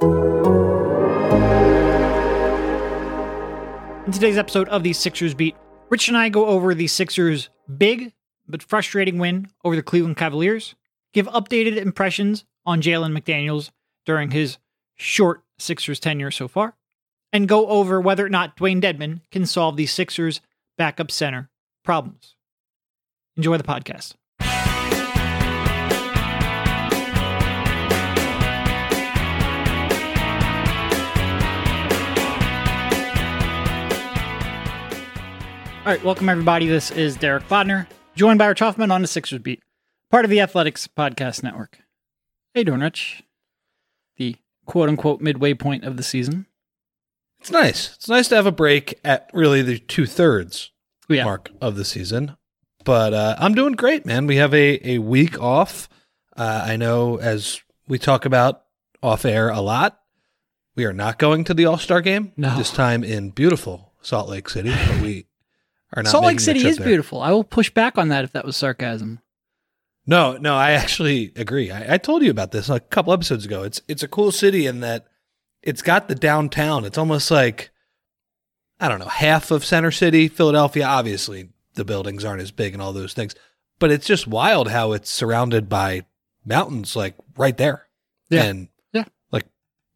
In today's episode of the Sixers Beat, Rich and I go over the Sixers' big but frustrating win over the Cleveland Cavaliers, give updated impressions on Jalen McDaniels during his short Sixers tenure so far, and go over whether or not Dewayne Dedmon can solve the Sixers' backup center problems. Enjoy the podcast. All right, welcome everybody. This is Derek Bodner, joined by Rich Hoffman on the Sixers Beat, part of the Athletics Podcast Network. How you doing, Rich? The quote unquote midway point of the season. It's nice. It's nice to have a break at really the two thirds Yeah. mark of the season. But uh, I'm doing great, man. We have a, a week off. Uh, I know as we talk about off air a lot, we are not going to the All Star game No. this time in beautiful Salt Lake City, but we are not. Salt Lake City is there. beautiful. I will push back on that if that was sarcasm. No, no, I actually agree. I, I told you about this a couple episodes ago. It's it's a cool city in that it's got the downtown. It's almost like I don't know, half of Center City, Philadelphia. Obviously, the buildings aren't as big and all those things, but it's just wild how it's surrounded by mountains, like right there, Yeah. and Yeah. like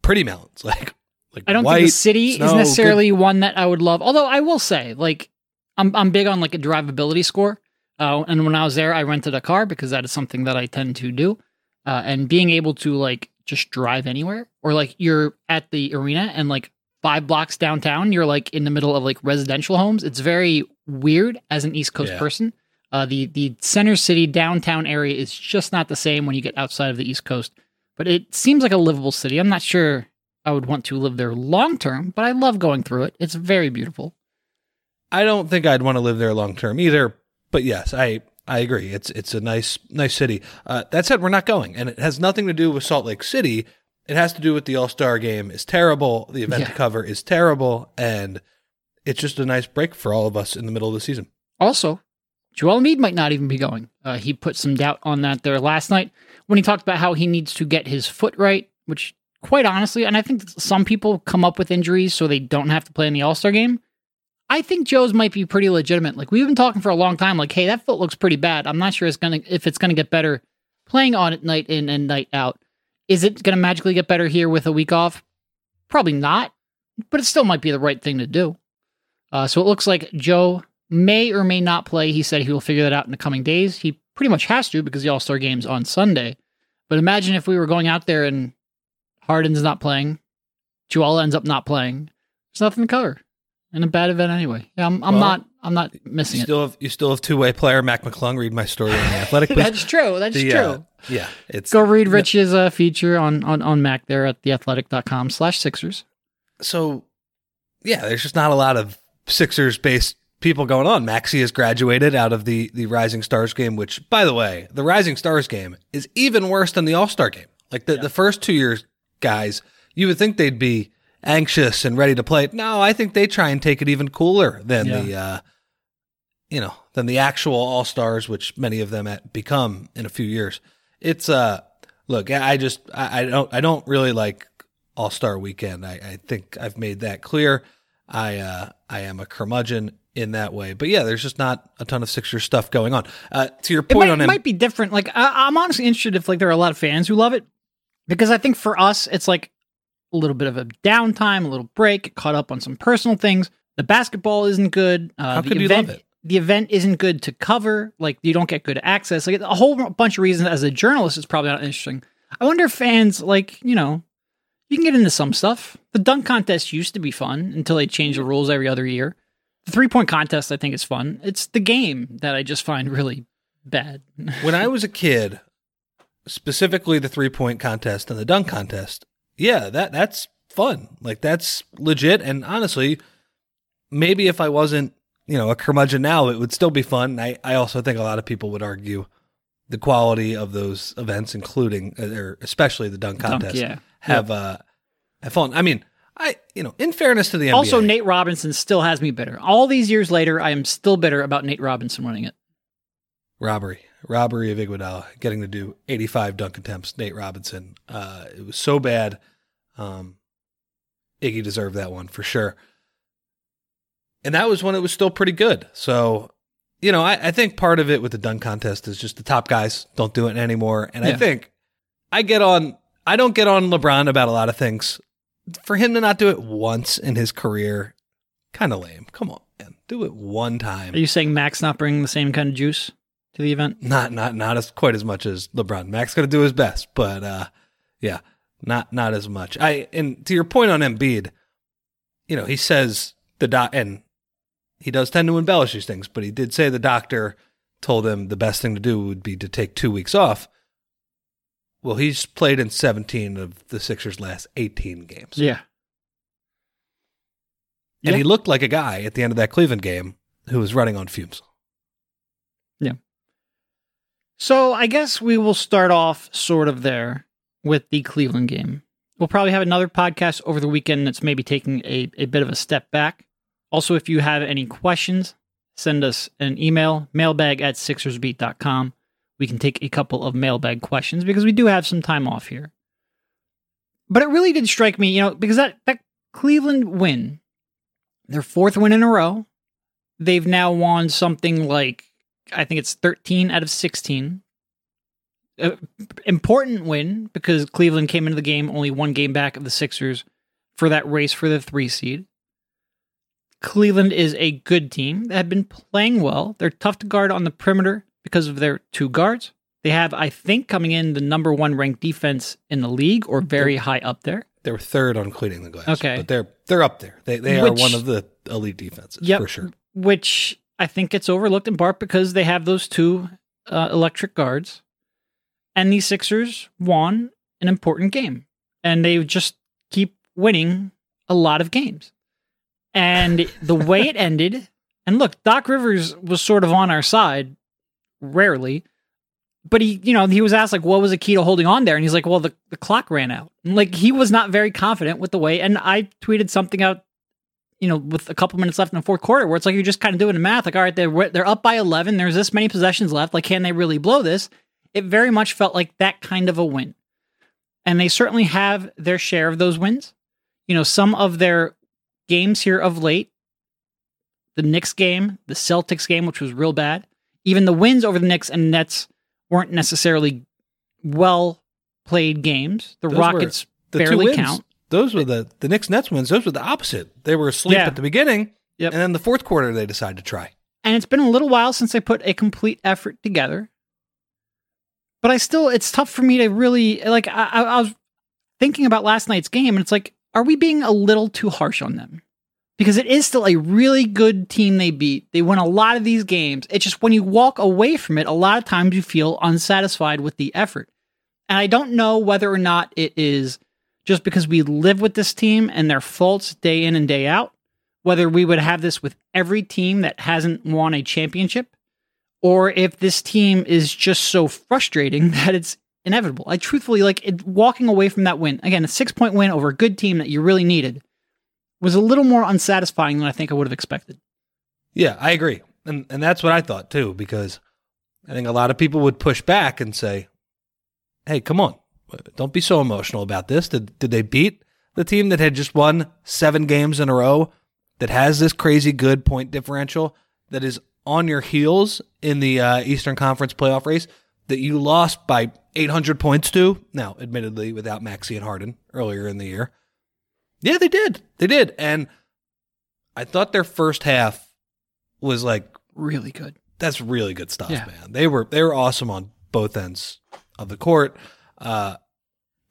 pretty mountains, like like I don't white, think the city snow, is good- necessarily one that I would love. Although I will say, like, I'm I'm big on like a drivability score. Uh, and when I was there, I rented a car because that is something that I tend to do. Uh, and being able to like just drive anywhere, or like you're at the arena and like five blocks downtown, you're like in the middle of like residential homes. It's very weird as an East Coast Yeah. person. Uh, the the center city downtown area is just not the same when you get outside of the East Coast. But it seems like a livable city. I'm not sure I would want to live there long term, but I love going through it. It's very beautiful. I don't think I'd want to live there long term either. But yes, I I agree. It's it's a nice nice city. Uh, that said, we're not going, and it has nothing to do with Salt Lake City. It has to do with the All Star game is terrible. The event Yeah. to cover is terrible, and it's just a nice break for all of us in the middle of the season. Also, Joel Embiid might not even be going. Uh, he put some doubt on that there last night when he talked about how he needs to get his foot right, which, quite honestly, and I think some people come up with injuries so they don't have to play in the All Star game. I think Joe's might be pretty legitimate. Like we've been talking for a long time. Like, hey, that foot looks pretty bad. I'm not sure it's gonna if it's gonna get better playing on it night in and night out. Is it gonna magically get better here with a week off? Probably not, but it still might be the right thing to do. Uh, so it looks like Joe may or may not play. He said he will figure that out in the coming days. He pretty much has to because the All Star game's on Sunday. But imagine if we were going out there and Harden's not playing, Joel ends up not playing. There's nothing to cover. And a bad event anyway. Yeah, I'm, I'm Well, not. I'm not missing You it. still have you still have two way player Mac McClung. Read my story on the Athletic. That's true. That's The, true. uh, yeah, it's Go read Rich's uh, feature on, on, on Mac there at theathletic.com slash Sixers. so yeah, there's just not a lot of Sixers based people going on. Maxey has graduated out of the the Rising Stars game, which by the way, the Rising Stars game is even worse than the All Star game. Like the, the first two years guys, you would think they'd be anxious and ready to play. No, I think they try and take it even cooler than Yeah. the uh you know, than the actual All Stars, which many of them at become in a few years. It's uh look, I just I, I don't I don't really like All Star Weekend. I, I think I've made that clear. I uh I am a curmudgeon in that way, but yeah, there's just not a ton of Sixers stuff going on. Uh, to your It point might, on it might be different. Like I, I'm honestly interested if like there are a lot of fans who love it because I think for us it's like a little bit of a downtime, a little break, caught up on some personal things. The basketball isn't good. Uh, How the could you love it? The event isn't good to cover. Like you don't get good access. Like a whole bunch of reasons. As a journalist, it's probably not interesting. I wonder if fans like you know you can get into some stuff. The dunk contest used to be fun until they changed the rules every other year. The three point contest I think is fun. It's the game that I just find really bad. when I was a kid, specifically the three point contest and the dunk contest, yeah, that that's fun. Like that's legit. And honestly, maybe if I wasn't, you know, a curmudgeon now, it would still be fun. I, I also think a lot of people would argue the quality of those events, including uh, or especially the dunk Dunk, contest, yeah. have uh have fun. I mean, I you know, in fairness to the NBA, Also, Nate Robinson still has me bitter. All these years later, I am still bitter about Nate Robinson running it. robbery, robbery of Iguodala, getting to do 85 dunk attempts. Nate Robinson, uh, it was so bad. Um, Iggy deserved that one for sure. And that was when it was still pretty good. So, you know, I, I think part of it with the dunk contest is just the top guys don't do it anymore. And I think I get on, I don't get on LeBron about a lot of things. For him to not do it once in his career, kind of lame. Come on, man. Do it one time. Are you saying Max not bringing the same kind of juice to the event? not not not as quite as much as LeBron. Mac's going to do his best, but uh, yeah, not not as much. I and to your point on Embiid, you know, he says the doc and he does tend to embellish these things, but he did say the doctor told him the best thing to do would be to take two weeks off. Well, he's played in 17 of the Sixers' last 18 games. Yeah. And Yeah. he looked like a guy at the end of that Cleveland game who was running on fumes. So I guess we will start off sort of there with the Cleveland game. We'll probably have another podcast over the weekend that's maybe taking a, a bit of a step back. Also, if you have any questions, send us an email, mailbag at sixersbeat.com. We can take a couple of mailbag questions because we do have some time off here. But it really did strike me, you know, because that, that Cleveland win, their fourth win in a row, they've now won something like I think it's 13 out of 16. Uh, important win because Cleveland came into the game only one game back of the Sixers for that race for the three seed. Cleveland is a good team that have been playing well. They're tough to guard on the perimeter because of their two guards. They have, I think, coming in the number one ranked defense in the league or very high up there. They were third on cleaning the glass. Okay. But they're they're up there. They they are one of the elite defenses Yep. for sure. which I think it's overlooked in part because they have those two uh, electric guards, and the Sixers won an important game, and they just keep winning a lot of games. And the way it ended, and look, Doc Rivers was sort of on our side, rarely, but he, you know, he was asked like, what was the key to holding on there, and he's like, well, the the clock ran out, and like he was not very confident with the way. And I tweeted something out you know, with a couple minutes left in the fourth quarter, where it's like you're just kind of doing the math. Like, all right, they're they're up by eleven. There's this many possessions left. Like, can they really blow this? It very much felt like that kind of a win, and they certainly have their share of those wins. You know, some of their games here of late, the Knicks game, the Celtics game, which was real bad. Even the wins over the Knicks and Nets weren't necessarily well played games. The Those Rockets The barely count. Those were the the Knicks Nets wins. Those were the opposite. They were asleep Yeah. at the beginning, Yep. and then the fourth quarter they decided to try. and it's been a little while since they put a complete effort together. But I still, it's tough for me to really like. I, I, I was thinking about last night's game, and it's like, are we being a little too harsh on them? Because it is still a really good team they beat. They win a lot of these games. It's just when you walk away from it, a lot of times you feel unsatisfied with the effort. And I don't know whether or not it is just because we live with this team and their faults day in and day out, whether we would have this with every team that hasn't won a championship, or if this team is just so frustrating that it's inevitable. I truthfully like it, walking away from that win again, a six point win over a good team that you really needed was a little more unsatisfying than I think I would have expected. Yeah, I agree, and and that's what I thought too. Because I think a lot of people would push back and say, "Hey, come on, don't be so emotional about this." Did did they beat the team that had just won seven games in a row, that has this crazy good point differential, that is on your heels in the uh, Eastern Conference playoff race, that you lost by 800 points to? Now, admittedly, without Maxey and Harden earlier in the year. Yeah, they did. They did, and I thought their first half was like Really good. that's really good stuff, Yeah. man. They were they were awesome on both ends of the court. Uh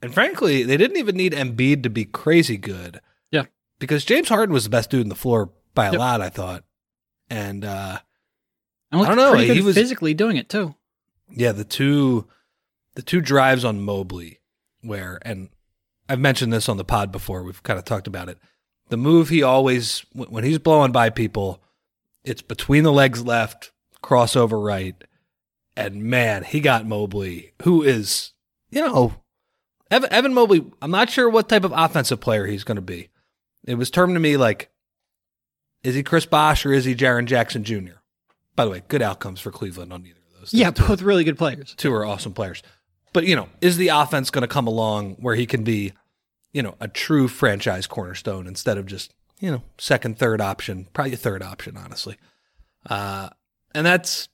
and frankly, they didn't even need Embiid to be crazy good. Yeah. Because James Harden was the best dude in the floor by a Yep. lot, I thought. And uh I don't know, he was- physically doing it too. yeah, the two the two drives on Mobley where and I've mentioned this on the pod before. We've kind of talked about it. The move he always when he's blowing by people, it's between the legs left, crossover right, and man, he got Mobley, who is you know Evan, Evan Mobley. I'm not sure what type of offensive player he's going to be. It was termed to me like, is he Chris Bosh or is he Jaren Jackson Jr. By the way, good outcomes for Cleveland on either of those. Yeah, Two- both really good players. two are awesome players. But you know, is the offense going to come along where he can be, you know, a true franchise cornerstone instead of just you know second, third option, probably a third option, honestly. Uh, and that's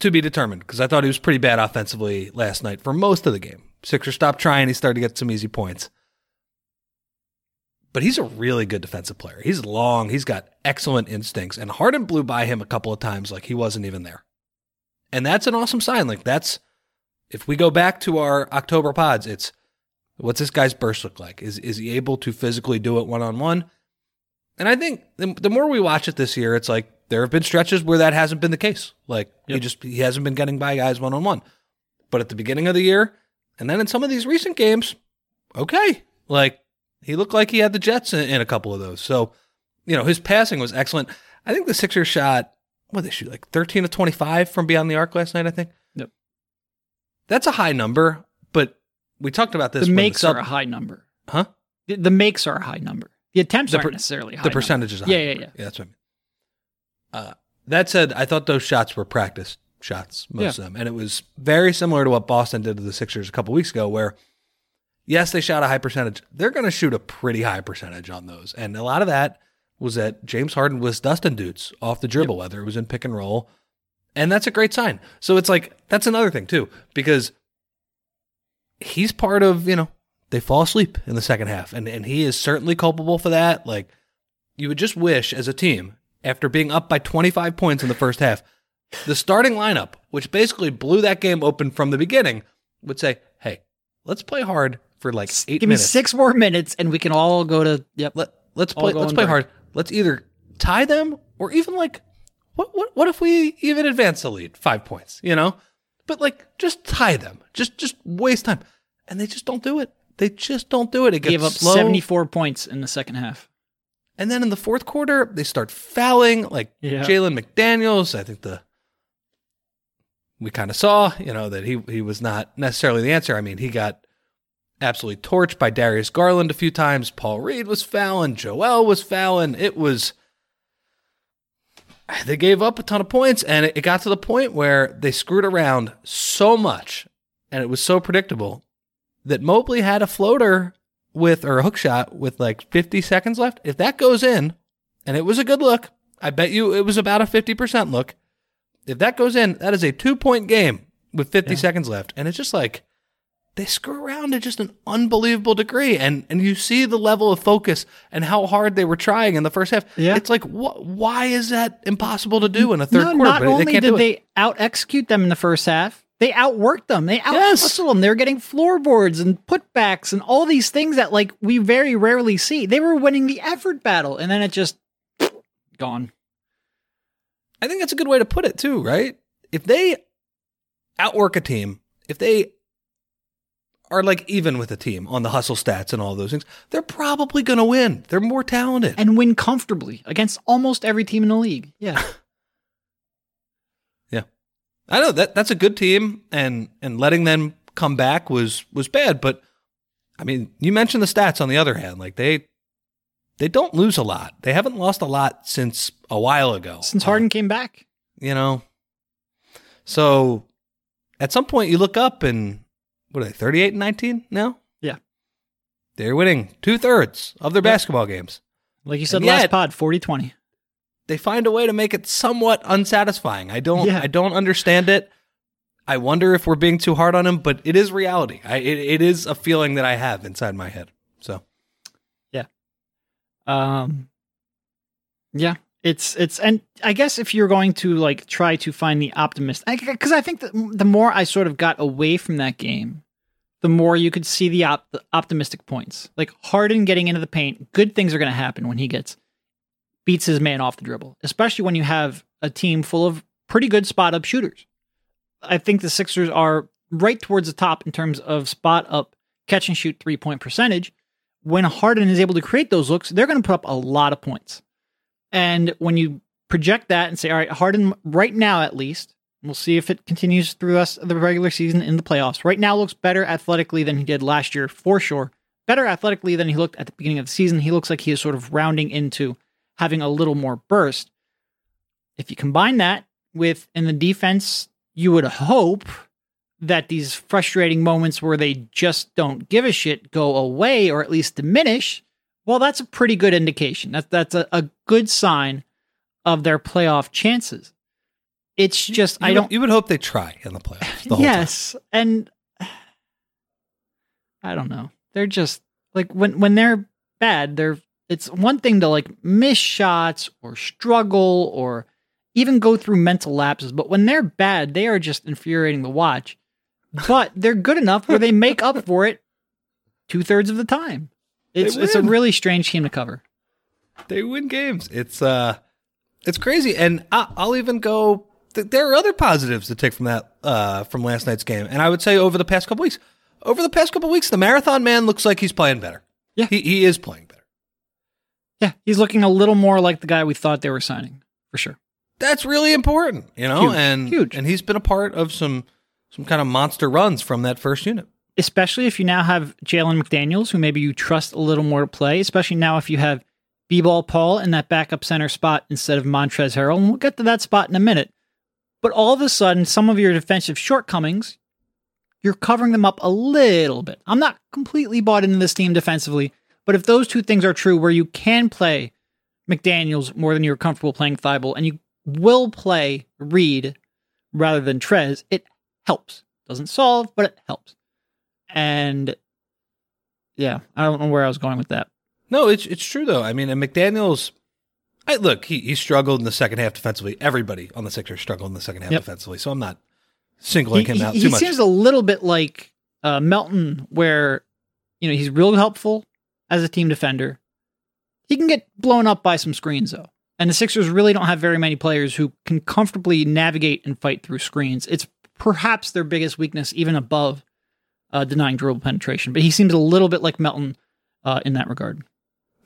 to be determined because I thought he was pretty bad offensively last night for most of the game. Sixers stopped trying; he started to get some easy points. But he's a really good defensive player. He's long. He's got excellent instincts. And Harden blew by him a couple of times like he wasn't even there. And that's an awesome sign. Like that's if we go back to our October pods, it's what's this guy's burst look like? Is is he able to physically do it one on one? And I think the, the more we watch it this year, it's like there have been stretches where that hasn't been the case. Like he just he hasn't been getting by guys one on one. But at the beginning of the year, and then in some of these recent games, okay, like he looked like he had the Jets in, in a couple of those. So you know his passing was excellent. I think the Sixers shot what they shoot like thirteen to twenty five from beyond the arc last night. I think. Yep. That's a high number, but we talked about this. The makes sub- are a high number. huh? The, the makes are a high number. The attempts The aren't necessarily high. The number. percentage is high. Yeah, yeah, yeah. Yeah, that's what I mean. Uh, that said, I thought those shots were practice shots, most of them, and it was very similar to what Boston did to the Sixers a couple weeks ago, where yes, they shot a high percentage. They're going to shoot a pretty high percentage on those, and a lot of that was that James Harden was dusting dudes off the dribble, whether it was in pick and roll, and that's a great sign. So it's like that's another thing too, because he's part of you know they fall asleep in the second half, and and he is certainly culpable for that. Like you would just wish as a team after being up by 25 points in the first half, the starting lineup, which basically blew that game open from the beginning, would say, "Hey, let's play hard for like eight Give me six more minutes and we can all go to. Yep. Let let's play. Let's play break. hard. Let's either tie them or even like, what what what if we even advance the lead five points? You know, but like just tie them. Just just waste time, and they just don't do it. They just don't do it. It Gave up slow. 74 points in the second half. And then in the fourth quarter, they start fouling like Yeah. Jalen McDaniels. I think the we kind of saw, you know, that he he was not necessarily the answer. I mean, he got absolutely torched by Darius Garland a few times. Paul Reed was fouling. Joel was fouling. It was they gave up a ton of points, and it, it got to the point where they screwed around so much, and it was so predictable that Mobley had a floater with or a hook shot with like 50 seconds left. If that goes in, and it was a good look, I bet you it was about a 50% look. If that goes in, that is a two point game with 50 seconds left. And it's just like they screw around to just an unbelievable degree. And and you see the level of focus and how hard they were trying in the first half. Yeah. It's like, wh- why is that impossible to do in a third no, quarter? not only did they out execute them in the first half, they outworked them. They out Yes. hustled them. They were getting floorboards and putbacks and all these things that like we very rarely see. They were winning the effort battle, and then it just gone. I think that's a good way to put it too, right? If they outwork a team, if they are like even with a team on the hustle stats and all those things, they're probably going to win. They're more talented. And win comfortably against almost every team in the league. Yeah. yeah. I know that that's a good team and and letting them come back was was bad, but I mean, you mentioned the stats on the other hand, like they they don't lose a lot. They haven't lost a lot since a while ago. Since Harden came back. you know. So at some point you look up and what are they, 38 and 19 now? Yeah. They're winning two thirds of their Yeah. basketball games. Like you said And last yet- pod, 40 20. They find a way to make it somewhat unsatisfying. I don't Yeah. I don't understand it. I wonder if we're being too hard on him, but it is reality. I it, it is a feeling that I have inside my head. Um, yeah, it's it's and I guess if you're going to like try to find the optimist, because I think that the more I sort of got away from that game, the more you could see the, op- the optimistic points. Like Harden getting into the paint, good things are going to happen when he gets beats his man off the dribble, especially when you have a team full of pretty good spot up shooters. I think the Sixers are right towards the top in terms of spot up catch and shoot three point percentage when Harden is able to create those looks, they're going to put up a lot of points. And when you project that and say, all right, Harden right now at least, we'll see if it continues through us the regular season in the playoffs. Right now looks better athletically than he did last year for sure. Better athletically than he looked at the beginning of the season. He looks like he is sort of rounding into having a little more burst. If you combine that with in the defense, you would hope that these frustrating moments where they just don't give a shit go away or at least diminish. Well, that's a pretty good indication. That's that's a, a good sign of their playoff chances. It's just You I would- don't You would hope they try in the playoffs. The whole yes, and I don't know. They're just like when when they're bad, they're it's one thing to like miss shots or struggle or even go through mental lapses, but when they're bad, they are just infuriating to watch. But they're good enough where they make up for it two thirds of the time. It's it's a really strange team to cover. They win games. It's uh, it's crazy. And I, I'll even go. Th- there are other positives to take from that uh from last night's game. And I would say over the past couple weeks, over the past couple weeks, the marathon man looks like he's playing better. Yeah. he he is playing better. Yeah, he's looking a little more like the guy we thought they were signing for sure. That's really important, you know. Huge. And Huge. And he's been a part of some some kind of monster runs from that first unit. especially if you now have Jalen McDaniels, who maybe you trust a little more to play, especially now if you have B-Ball Paul in that backup center spot instead of Montrezl Harrell. And we'll get to that spot in a minute. But all of a sudden, some of your defensive shortcomings, you're covering them up a little bit. I'm not completely bought into this team defensively, but if those two things are true, where you can play McDaniels more than you're comfortable playing Thybulle, and you will play Reed rather than Trez, it helps. Doesn't solve, but it helps. And yeah, I don't know where I was going with that. No, it's it's true though. I mean, and McDaniel's. I look, he he struggled in the second half defensively. Everybody on the Sixers struggled in the second half Yep. defensively. So I'm not singling he him out he- too he much. seems a little bit like uh, Melton, where you know he's real helpful as a team defender. He can get blown up by some screens though, and the Sixers really don't have very many players who can comfortably navigate and fight through screens. It's perhaps their biggest weakness, even above uh, denying dribble penetration. But he seems a little bit like Melton uh, in that regard.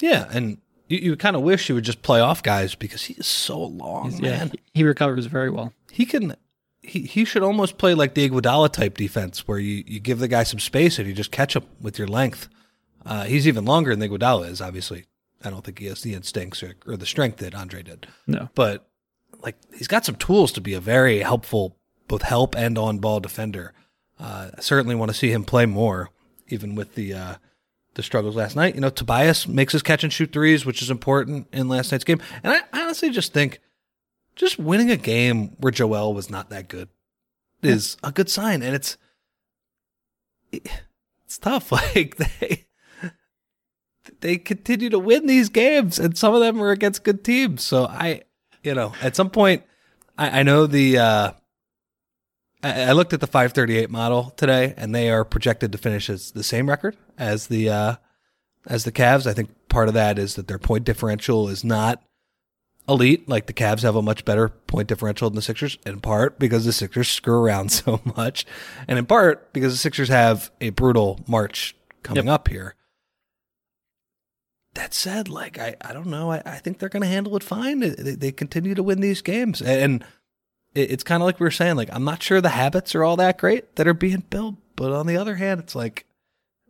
yeah, and you, you kind of wish he would just play off guys because he is so long, He's- man. yeah, he- recovers very well. he can he, he should almost play like the Iguodala type defense where you, you give the guy some space and you just catch him with your length. Uh, he's even longer than Iguodala is, obviously. I don't think he has the instincts or, or the strength that Andre did. No. But like he's got some tools to be a very helpful both help and on ball defender. Uh, I certainly want to see him play more, even with the uh, the struggles last night. You know, Tobias makes his catch and shoot threes, which is important in last night's game. And I honestly just think just winning a game where Joel was not that good is a good sign, and it's it's tough. Like they they continue to win these games, and some of them are against good teams. So I, you know, at some point, I, I know the. Uh, I, looked at the 538 model today, and they are projected to finish as the same record as the uh, as the Cavs. I think part of that is that their point differential is not elite. Like the Cavs have a much better point differential than the Sixers, in part because the Sixers screw around so much, and in part because the Sixers have a brutal March coming up here. That said, like I, I don't know. I, I think they're going to handle it fine. They, they continue to win these games, and it, it's kind of like we were saying. Like I'm not sure the habits are all that great that are being built, but on the other hand, it's like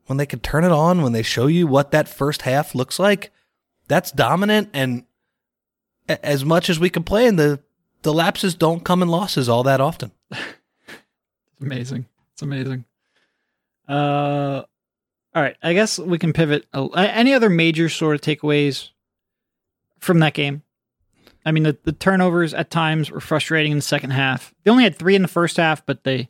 when they can turn it on, when they show you what that first half looks like, that's dominant. And a- as much as we complain, the the lapses don't come in losses all that often. amazing. It's amazing. Uh, all right. I guess we can pivot. Any other major sort of takeaways from that game? I mean, the, the turnovers at times were frustrating in the second half. They only had three in the first half, but they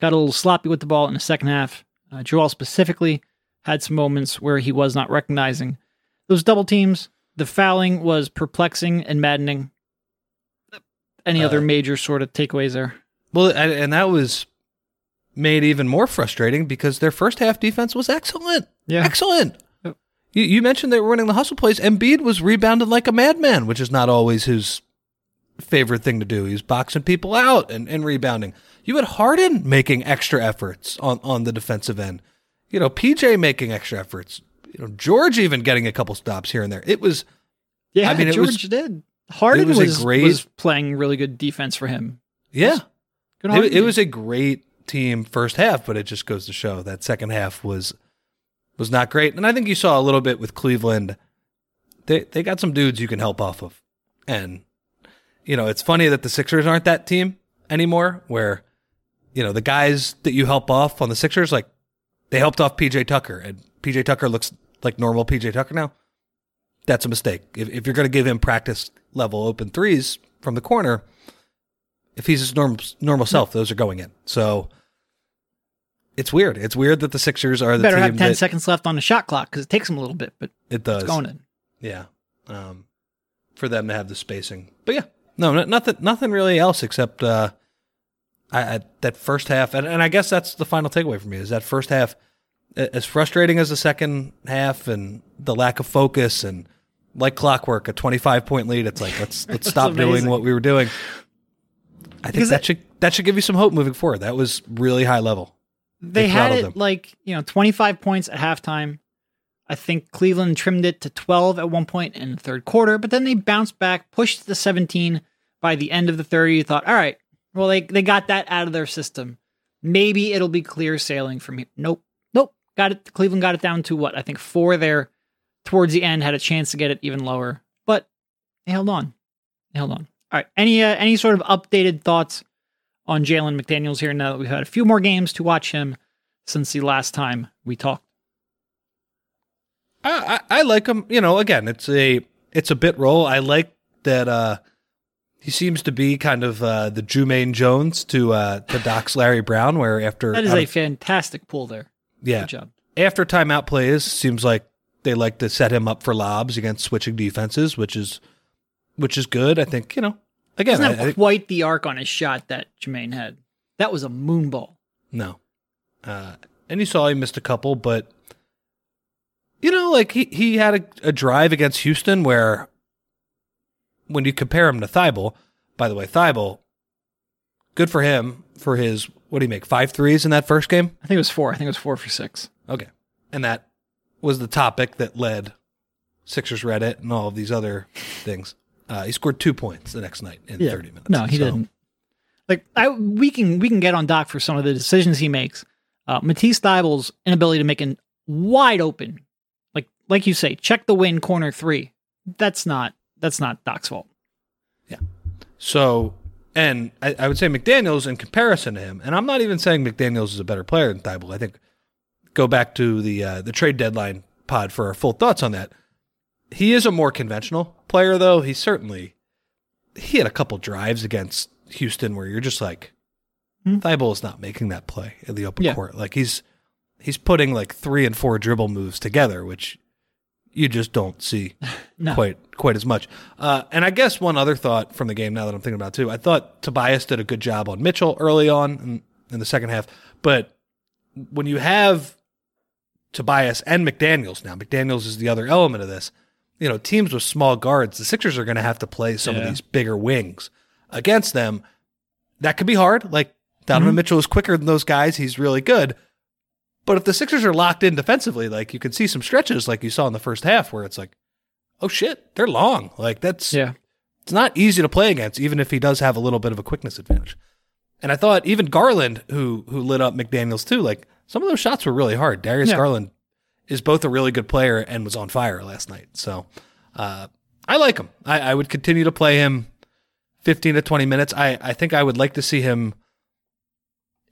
got a little sloppy with the ball in the second half. Uh, Joel specifically had some moments where he was not recognizing those double teams. The fouling was perplexing and maddening. Any other Uh, major sort of takeaways there? Well, and, and that was made even more frustrating because their first half defense was excellent. Yeah. Excellent. You, you mentioned they were running the hustle plays. Embiid was rebounded like a madman, which is not always his favorite thing to do. He's boxing people out and, and rebounding. You had Harden making extra efforts on, on the defensive end. You know, PJ making extra efforts. you know, George even getting a couple stops here and there. It was Yeah, I mean, it George was- did. Harden was was, great- was playing really good defense for him. yeah. Good It, it was a great team first half, but it just goes to show that second half was was not great. And I think you saw a little bit with Cleveland. They they got some dudes you can help off of. And you know, it's funny that the Sixers aren't that team anymore where you know, the guys that you help off on the Sixers like they helped off PJ Tucker and PJ Tucker looks like normal PJ Tucker now. That's a mistake. If if you're going to give him practice level open threes from the corner, if he's his normal normal self, those are going in. So it's weird. It's weird that the Sixers are the better team have ten that seconds left on the shot clock because it takes them a little bit, but it does. it's going in. Yeah. Um, for them to have the spacing. But yeah, no, nothing, nothing really else except, uh, I, I that first half. And, and I guess that's the final takeaway for me is that first half, as frustrating as the second half and the lack of focus and like clockwork, a 25 point lead. It's like, let's, let's stop doing what we were doing. I think Because that it- should, that should give you some hope moving forward. That was really high level. They They had it them. like you know twenty five points at halftime. I think Cleveland trimmed it to twelve at one point in the third quarter, but then they bounced back, pushed to the seventeen by the end of the third. You thought, all right, well they they got that out of their system. Maybe it'll be clear sailing from here. Nope, nope. Got it. Cleveland got it down to what I think four there towards the end. Had a chance to get it even lower, but they held on. They held on. All right. Any uh, any sort of updated thoughts on Jalen McDaniels here now that we've had a few more games to watch him since the last time we talked? I, I, I like him. You know, again, it's a it's a bit role. I like that uh, he seems to be kind of uh, the Jumaine Jones to uh, to Doc's Larry Brown, where after That is a of- fantastic pull there. yeah Good job. after timeout plays, seems like they like to set him up for lobs against switching defenses, which is which is good. I think you know. Again, Doesn't I, have I quite the arc on his shot that Jermaine had. That was a moon ball. no, uh, and you saw he missed a couple, but you know, like he he had a, a drive against Houston where when you compare him to Thybulle, by the way, Thybulle, good for him for his what do you make five threes in that first game? I think it was four. I think it was four for six. Okay, and that was the topic that led Sixers Reddit and all of these other things. Uh, he scored two points the next night in thirty minutes. No, he So, didn't. Like I, we can we can get on Doc for some of the decisions he makes. Uh, Matisse Thybulle's inability to make an wide open, like like you say, check the win corner three. That's not that's not Doc's fault. Yeah. So, and I, I would say McDaniel's in comparison to him, and I'm not even saying McDaniel's is a better player than Thybulle. I think go back to the uh, the trade deadline pod for our full thoughts on that. He is a more conventional player, though. He certainly he had a couple drives against Houston where you're just like, Hmm. Thybulle is not making that play in the open Yeah. court. Like he's he's putting like three and four dribble moves together, which you just don't see No. quite quite as much. Uh, and I guess one other thought from the game now that I'm thinking about too, I thought Tobias did a good job on Mitchell early on in, in the second half, but when you have Tobias and McDaniel's now, McDaniel's is the other element of this. You know, teams with small guards, the Sixers are going to have to play some of these bigger wings against them. That could be hard. Like Donovan Mm-hmm. Mitchell is quicker than those guys. He's really good. But if the Sixers are locked in defensively, like you can see some stretches like you saw in the first half where it's like, oh shit, they're long. Like that's Yeah. it's not easy to play against, even if he does have a little bit of a quickness advantage. And I thought even Garland, who who lit up McDaniel's too, like some of those shots were really hard. Darius Yeah. Garland is both a really good player and was on fire last night. So uh, I like him. I, I would continue to play him 15 to 20 minutes. I, I think I would like to see him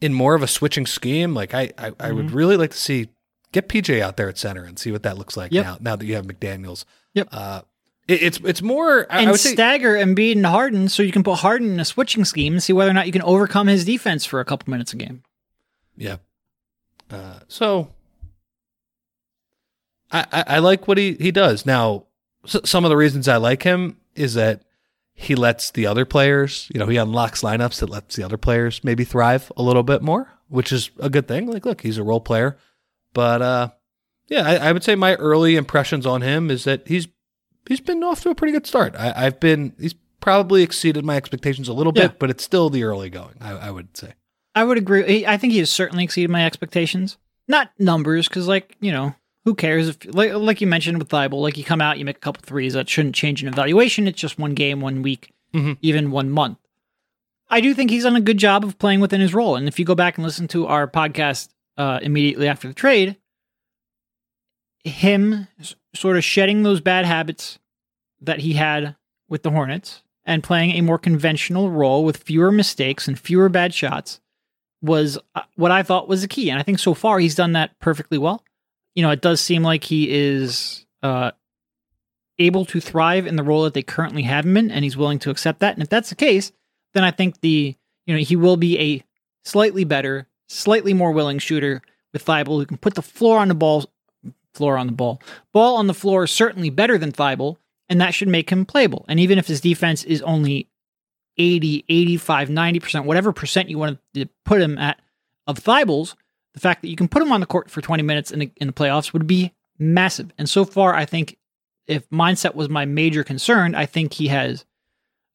in more of a switching scheme. Like I, I, I would really like to see get PJ out there at center and see what that looks like Yep. now. Now that you have McDaniel's, Yep. Uh, it, it's it's more. I, I and would say stagger Embiid and Harden so you can put Harden in a switching scheme and see whether or not you can overcome his defense for a couple minutes a game. Yeah. Uh, so I, I I like what he he does. Now, s- some of the reasons I like him is that he lets the other players, you know, he unlocks lineups that lets the other players maybe thrive a little bit more, which is a good thing. Like, look, he's a role player, but uh, yeah, I, I would say my early impressions on him is that he's he's been off to a pretty good start. I, I've been he's probably exceeded my expectations a little Yeah. bit, but it's still the early going. I, I would say. I would agree. I think he has certainly exceeded my expectations. Not numbers, because like you know, who cares? If like, like you mentioned with Thybulle, like you come out, you make a couple threes, that shouldn't change an evaluation. It's just one game, one week, Mhm. even one month. I do think he's done a good job of playing within his role. And if you go back and listen to our podcast uh, immediately after the trade, him s- sort of shedding those bad habits that he had with the Hornets and playing a more conventional role with fewer mistakes and fewer bad shots was uh, what I thought was the key. And I think so far he's done that perfectly well. You know, it does seem like he is uh, able to thrive in the role that they currently have him in, and he's willing to accept that. And if that's the case, then I think the you know he will be a slightly better, slightly more willing shooter with Thybulle who can put the floor on the ball, floor on the ball, ball on the floor is certainly better than Thybulle, and that should make him playable. And even if his defense is only 80, 85, 90%, whatever percent you want to put him at of Thybulle's, the fact that you can put him on the court for 20 minutes in the, in the playoffs would be massive. And so far, I think if mindset was my major concern, I think he has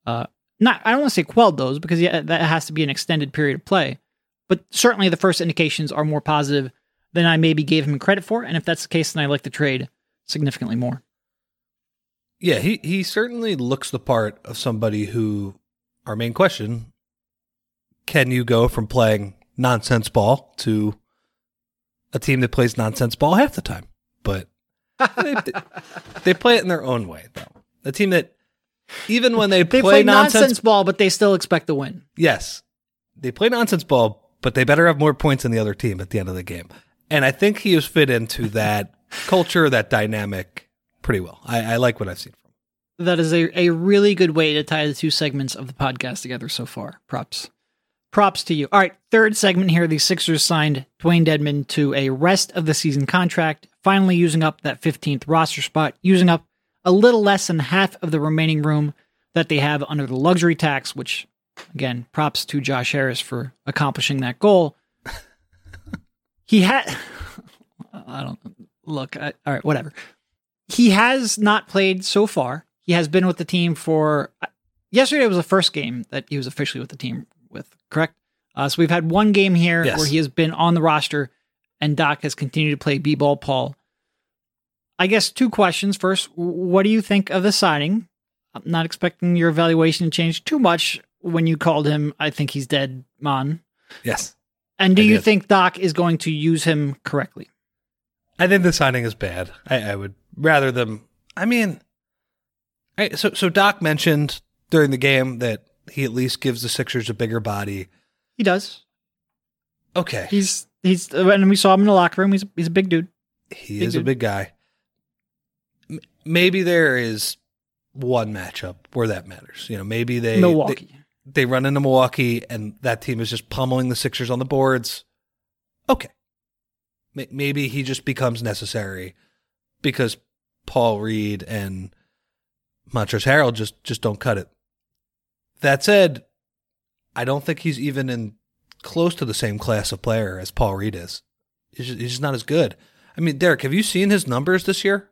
uh, not, I don't want to say quelled those because yeah, that has to be an extended period of play, but certainly the first indications are more positive than I maybe gave him credit for. And if that's the case, then I like the trade significantly more. Yeah, he he certainly looks the part of somebody who our main question can you go from playing nonsense ball to a team that plays nonsense ball half the time? But they, they play it in their own way though. A team that even when they, They play, play nonsense, nonsense ball, but they still expect to win. yes, they play nonsense ball, but they better have more points than the other team at the end of the game. And I think he has fit into that culture, that dynamic pretty well. I, I like what I've seen from him. That is a, a really good way to tie the two segments of the podcast together so far. Props. Props to you. All right, third segment here. The Sixers signed Dewayne Dedmon to a rest of the season contract, finally using up that 15th roster spot, using up a little less than half of the remaining room that they have under the luxury tax, which, again, props to Josh Harris for accomplishing that goal. he had. I don't. Look, I, all right, whatever. He has not played so far. He has been with the team for. Uh, yesterday was the first game that he was officially with the team correct? Uh, so we've had one game here Yes. where he has been on the roster and Doc has continued to play B ball Paul. I guess two questions. First, what do you think of the signing? I'm not expecting your evaluation to change too much when you called him, I think he's dead, man. Yes. And do I you did. think Doc is going to use him correctly? I think the signing is bad. I, I would rather them. I mean, I, so so Doc mentioned during the game that he at least gives the Sixers a bigger body. He does. Okay, He's he's and we saw him in the locker room. He's he's a big dude. he big is a big guy. M- Maybe there is one matchup where that matters. You know, maybe they Milwaukee. they, they run into Milwaukee and that team is just pummeling the Sixers on the boards. Okay, May- maybe he just becomes necessary because Paul Reed and Montrezl Harrell just just don't cut it. That said, I don't think he's even in close to the same class of player as Paul Reed is. He's just, he's just not as good. I mean, Derek, have you seen his numbers this year?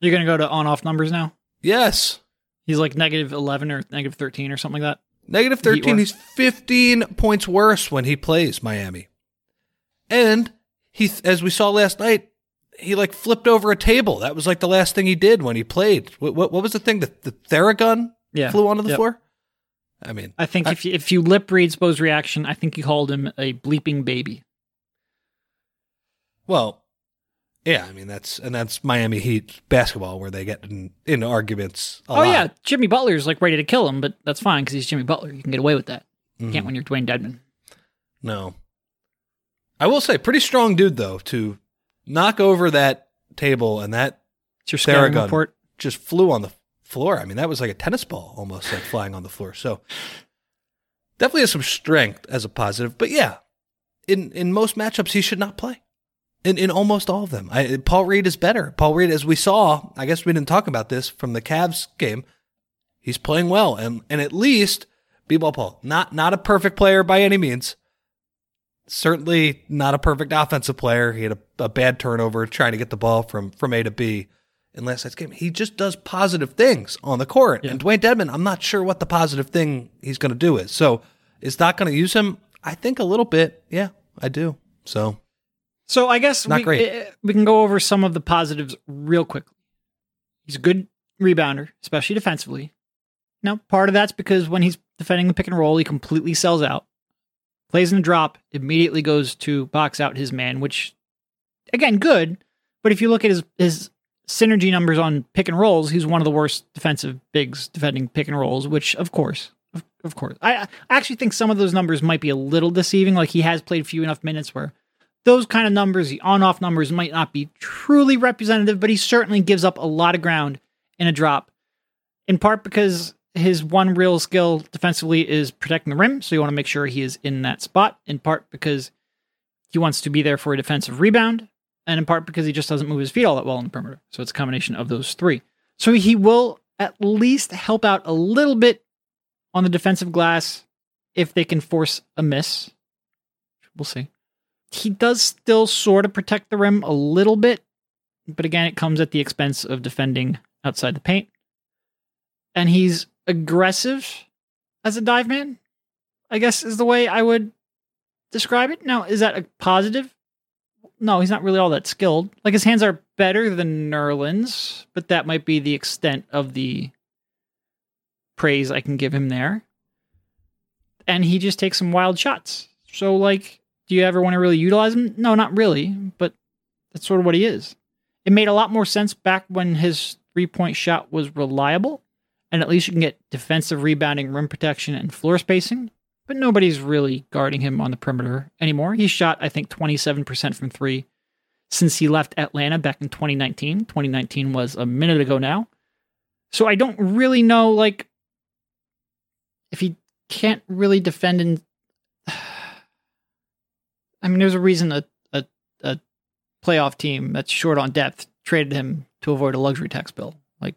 You're gonna go to on off numbers now. Yes. He's like negative eleven or negative thirteen or something like that. 13. He's 15 points worse when he plays Miami. And he, as we saw last night, he like flipped over a table. That was like the last thing he did when he played. What, what, what was the thing? The, the Theragun Yeah. flew onto the Yep. floor? I mean, I think if you, if you lip read Spo's reaction, I think you called him a bleeping baby. well, yeah, I mean, that's, and that's Miami Heat basketball where they get in, in arguments. Oh lot. yeah, Jimmy Butler's like ready to kill him, but that's fine because he's Jimmy Butler. You can get away with that. You Mhm. Can't when you're Dewayne Dedmon. No. I will say, pretty strong dude, though, to knock over that table and that It's your Theragun. report. just flew on the floor. I mean, that was like a tennis ball almost like flying on the floor. So definitely has some strength as a positive. But yeah, in in most matchups he should not play. In in almost all of them. I, Paul Reed is better. Paul Reed, as we saw, I guess we didn't talk about this from the Cavs game. He's playing well, and and at least B-ball Paul, not not a perfect player by any means. Certainly not a perfect offensive player. He had a, a bad turnover trying to get the ball from from A to B in last night's game. He just does positive things on the court. Yeah. And Dewayne Dedmon, I'm not sure what the positive thing he's going to do is. So is Doc going to use him? I think a little bit. Yeah, I do. So So I guess Not we, great. eh, we can go over some of the positives real quickly. He's a good rebounder, especially defensively. Now, part of that's because when he's defending the pick and roll, he completely sells out. Plays in the drop, immediately goes to box out his man, which, again, good. But if you look at his his synergy numbers on pick and rolls, he's one of the worst defensive bigs defending pick and rolls. Which, of course, of, of course, I, I actually think some of those numbers might be a little deceiving. Like he has played few enough minutes where those kind of numbers, the on off numbers, might not be truly representative, but he certainly gives up a lot of ground in a drop, in part because his one real skill defensively is protecting the rim. So you want to make sure he is in that spot, in part because he wants to be there for a defensive rebound, and in part because he just doesn't move his feet all that well in the perimeter. So it's a combination of those three. So he will at least help out a little bit on the defensive glass if they can force a miss. We'll see he does still sort of protect the rim a little bit, but again, it comes at the expense of defending outside the paint. And he's aggressive as a dive man, I guess is the way I would describe it. Now, is that a positive? No, he's not really all that skilled. Like his hands are better than Nerlens', but that might be the extent of the praise I can give him there. And he just takes some wild shots. So, like, do you ever want to really utilize him? No, not really, but that's sort of what he is. It made a lot more sense back when his three point shot was reliable, and at least you can get defensive rebounding, rim protection, and floor spacing. But nobody's really guarding him on the perimeter anymore. He shot, I think, 27% from three since he left Atlanta back in 2019. 2019 was a minute ago now. So I don't really know, like, if he can't really defend in I mean, there's a reason a, a, a playoff team that's short on depth traded him to avoid a luxury tax bill. Like,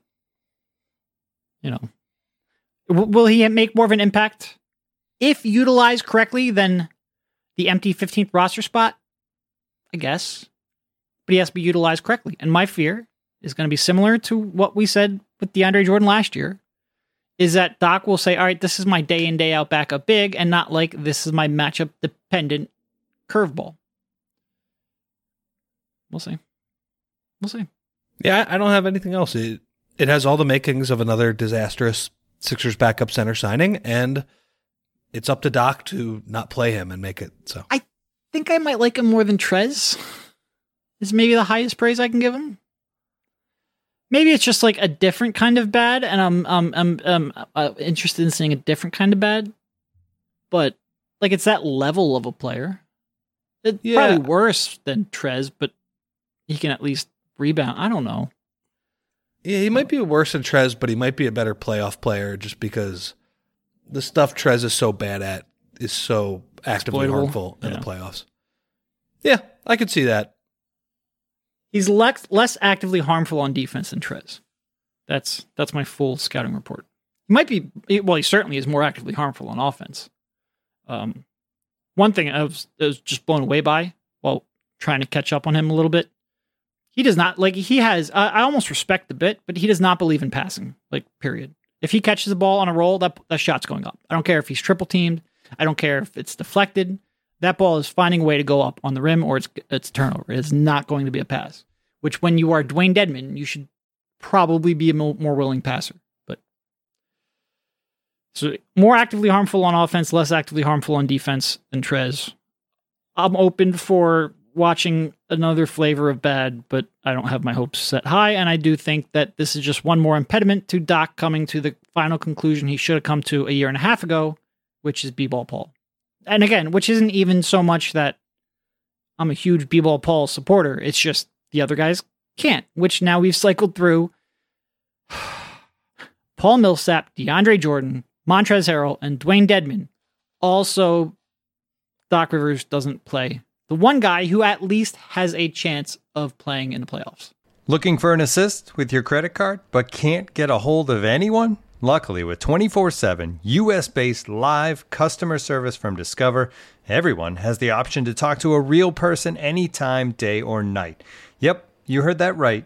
you know, w- will he make more of an impact if utilized correctly than the empty 15th roster spot? I guess, but he has to be utilized correctly. And my fear is going to be similar to what we said with DeAndre Jordan last year. Is that Doc will say, all right, this is my day in, day out backup big, and not like this is my matchup dependent curveball. We'll see. We'll see. Yeah, I I don't have anything else. It it has all the makings of another disastrous Sixers backup center signing, and it's up to Doc to not play him and make it so. I think I might like him more than Trez. Is maybe the highest praise I can give him. Maybe it's just like a different kind of bad, and I'm I'm I'm, um uh, interested in seeing a different kind of bad. But like it's that level of a player. It's Yeah. probably worse than Trez, but he can at least rebound. I don't know. Yeah, he might be worse than Trez, but he might be a better playoff player just because the stuff Trez is so bad at is so actively harmful in Yeah. the playoffs. Yeah, I could see that. He's less less actively harmful on defense than Trez. That's that's my full scouting report. He might be well. He certainly is more actively harmful on offense. Um, one thing I was, I was just blown away by while trying to catch up on him a little bit. He does not like he has. I I almost respect the bit, but he does not believe in passing. Like period. If he catches the ball on a roll, that that shot's going up. I don't care if he's triple teamed. I don't care if it's deflected. That ball is finding a way to go up on the rim or it's it's turnover. It's not going to be a pass. Which when you are Dewayne Dedmon, you should probably be a mo- more willing passer. But so more actively harmful on offense, less actively harmful on defense than Trez. I'm open for watching another flavor of bad, but I don't have my hopes set high. And I do think that this is just one more impediment to Doc coming to the final conclusion he should have come to a year and a half ago, which is B-ball Paul. And again, which isn't even so much that I'm a huge B-ball Paul supporter. It's just the other guys can't, which now we've cycled through. Paul Millsap, DeAndre Jordan, Montrezl Harrell, and Dewayne Dedmon. Also, Doc Rivers doesn't play. The one guy who at least has a chance of playing in the playoffs. Looking for an assist with your credit card but can't get a hold of anyone? Luckily, with 24 7 US based live customer service from Discover, everyone has the option to talk to a real person anytime, day or night. Yep, you heard that right.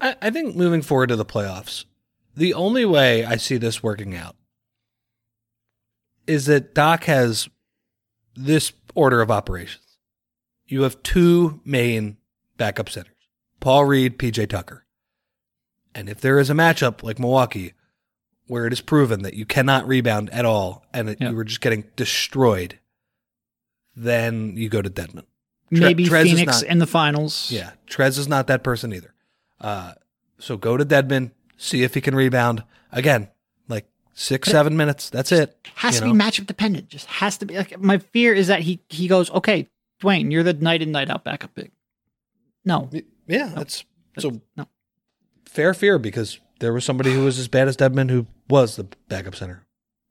I, I think moving forward to the playoffs, the only way I see this working out is that Doc has this order of operations. You have two main backup centers Paul Reed, PJ Tucker. And if there is a matchup like Milwaukee, where it is proven that you cannot rebound at all and that Yeah. you were just getting destroyed, then you go to Dedmon. Tre- Maybe Trez Phoenix not- in the finals. yeah, Trez is not that person either. Uh, so go to Dedmon, see if he can rebound again, like six, seven minutes. That's it. has to know? be matchup dependent. Just has to be. Like my fear is that he he goes, okay, Dewayne, you're the night in night out backup big. No, Yeah, that's so no. fair fear because there was somebody who was as bad as Dedmon who was the backup center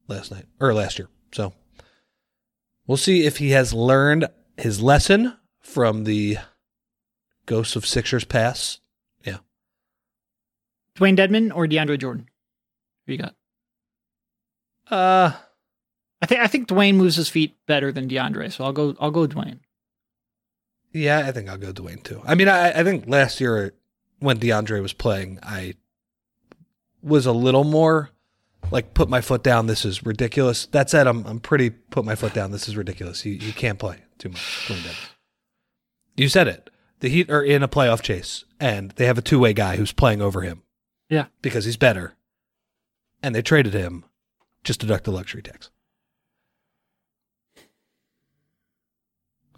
last night or last year. So we'll see if he has learned his lesson from the ghosts of Sixers pass. Yeah. Dewayne Dedmon or DeAndre Jordan. Who you got? Uh I think I think Dewayne moves his feet better than DeAndre, so I'll go I'll go Dewayne. Yeah, I think I'll go Dewayne too. I mean, I, I think last year when DeAndre was playing, I was a little more like put my foot down. This is ridiculous. That said, I'm I'm pretty put my foot down. This is ridiculous. He he can't play too much. You said it. The Heat are in a playoff chase, and they have a two way guy who's playing over him Yeah. because he's better, and they traded him just to deduct the luxury tax.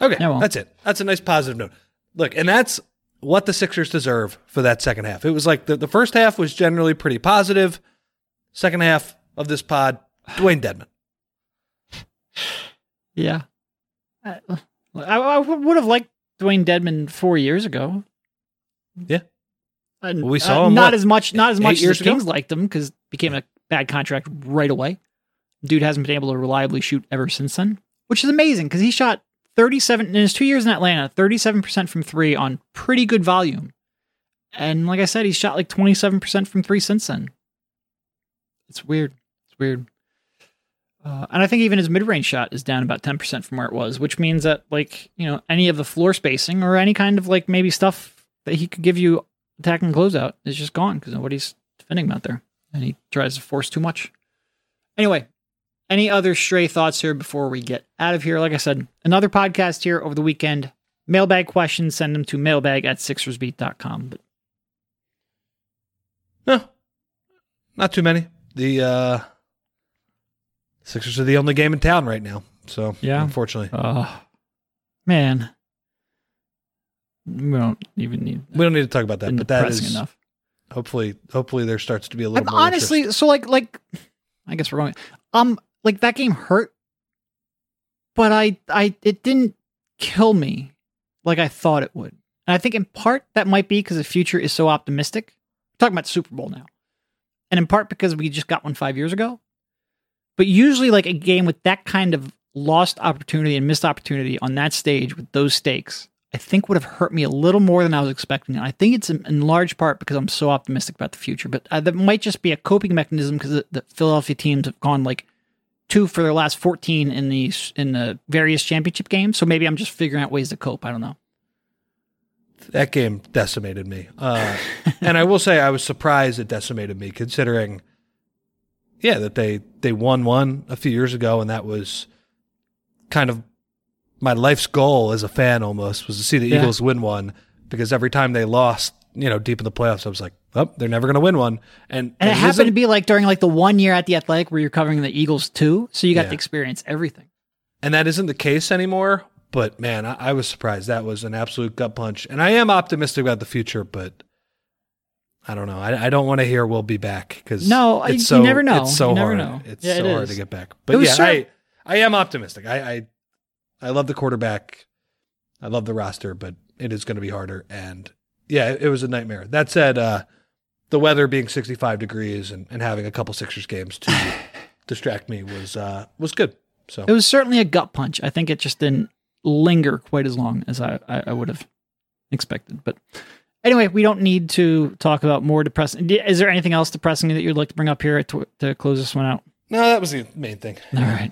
Okay, Yeah, well. that's it. That's a nice positive note. Look, and that's what the Sixers deserve for that second half. It was like the, the first half was generally pretty positive. Second half of this pod, Dewayne Dedmon. Yeah. I, I, I would have liked Dewayne Dedmon four years ago. Yeah. And, We saw uh, him, not what, as much, not as much as the ago? Kings liked him because became a bad contract right away. Dude hasn't been able to reliably shoot ever since then, which is amazing because he shot 37 in his two years in Atlanta, 37% from three on pretty good volume. And like I said, he's shot like 27% from three since then. It's weird. It's weird. Uh, and I think even his mid range shot is down about 10% from where it was, which means that, like, you know, any of the floor spacing or any kind of, like, maybe stuff that he could give you attacking closeout is just gone because nobody's defending him out there. And he tries to force too much. Anyway, any other stray thoughts here before we get out of here? Like I said, another podcast here over the weekend. Mailbag questions, send them to mailbag at sixersbeat.com. But No, not too many. The uh, Sixers are the only game in town right now. So Yeah. unfortunately, Oh, man. We don't even need. we don't need to talk about that. But that is enough. hopefully, hopefully there starts to be a I'm little more honestly interest. so like like I guess we're going. Um, like that game hurt, but I I it didn't kill me like I thought it would. And I think in part that might be because the future is so optimistic. We're talking about Super Bowl now, and in part because we just got one five years ago. But usually, like a game with that kind of lost opportunity and missed opportunity on that stage with those stakes, I think would have hurt me a little more than I was expecting. And I think it's in, in large part because I'm so optimistic about the future. But uh, that might just be a coping mechanism because the, the Philadelphia teams have gone like two for their last 14 in the in the various championship games. So maybe I'm just figuring out ways to cope. I don't know. that game decimated me. Uh, and I will say I was surprised it decimated me considering, yeah, that they they won one a few years ago, and that was kind of my life's goal as a fan almost was to see the Yeah. Eagles win one because every time they lost, you know, deep in the playoffs, I was like, oh, they're never going to win one. And And it, happened to be like during like the one year at the Athletic where you're covering the Eagles too, so you got Yeah. to experience everything. and that isn't the case anymore. But man, I, I was surprised. That was an absolute gut punch. And I am optimistic about the future, but I don't know. I, I don't want to hear we'll be back because No, it's you so, never know. It's so You never hard. know. It's Yeah, so it hard to get back. It But was yeah, cer- I I am optimistic. I, I I love the quarterback. I love the roster, but it is going to be harder. And yeah, it, it was a nightmare. That said, uh, the weather being 65 degrees and, and having a couple Sixers games to distract me was uh, was good. So It was certainly a gut punch. I think it just didn't linger quite as long as I, I, I would have expected. But anyway, we don't need to talk about more depressing. Is there anything else depressing that you'd like to bring up here to, to close this one out? no, that was the main thing. All right.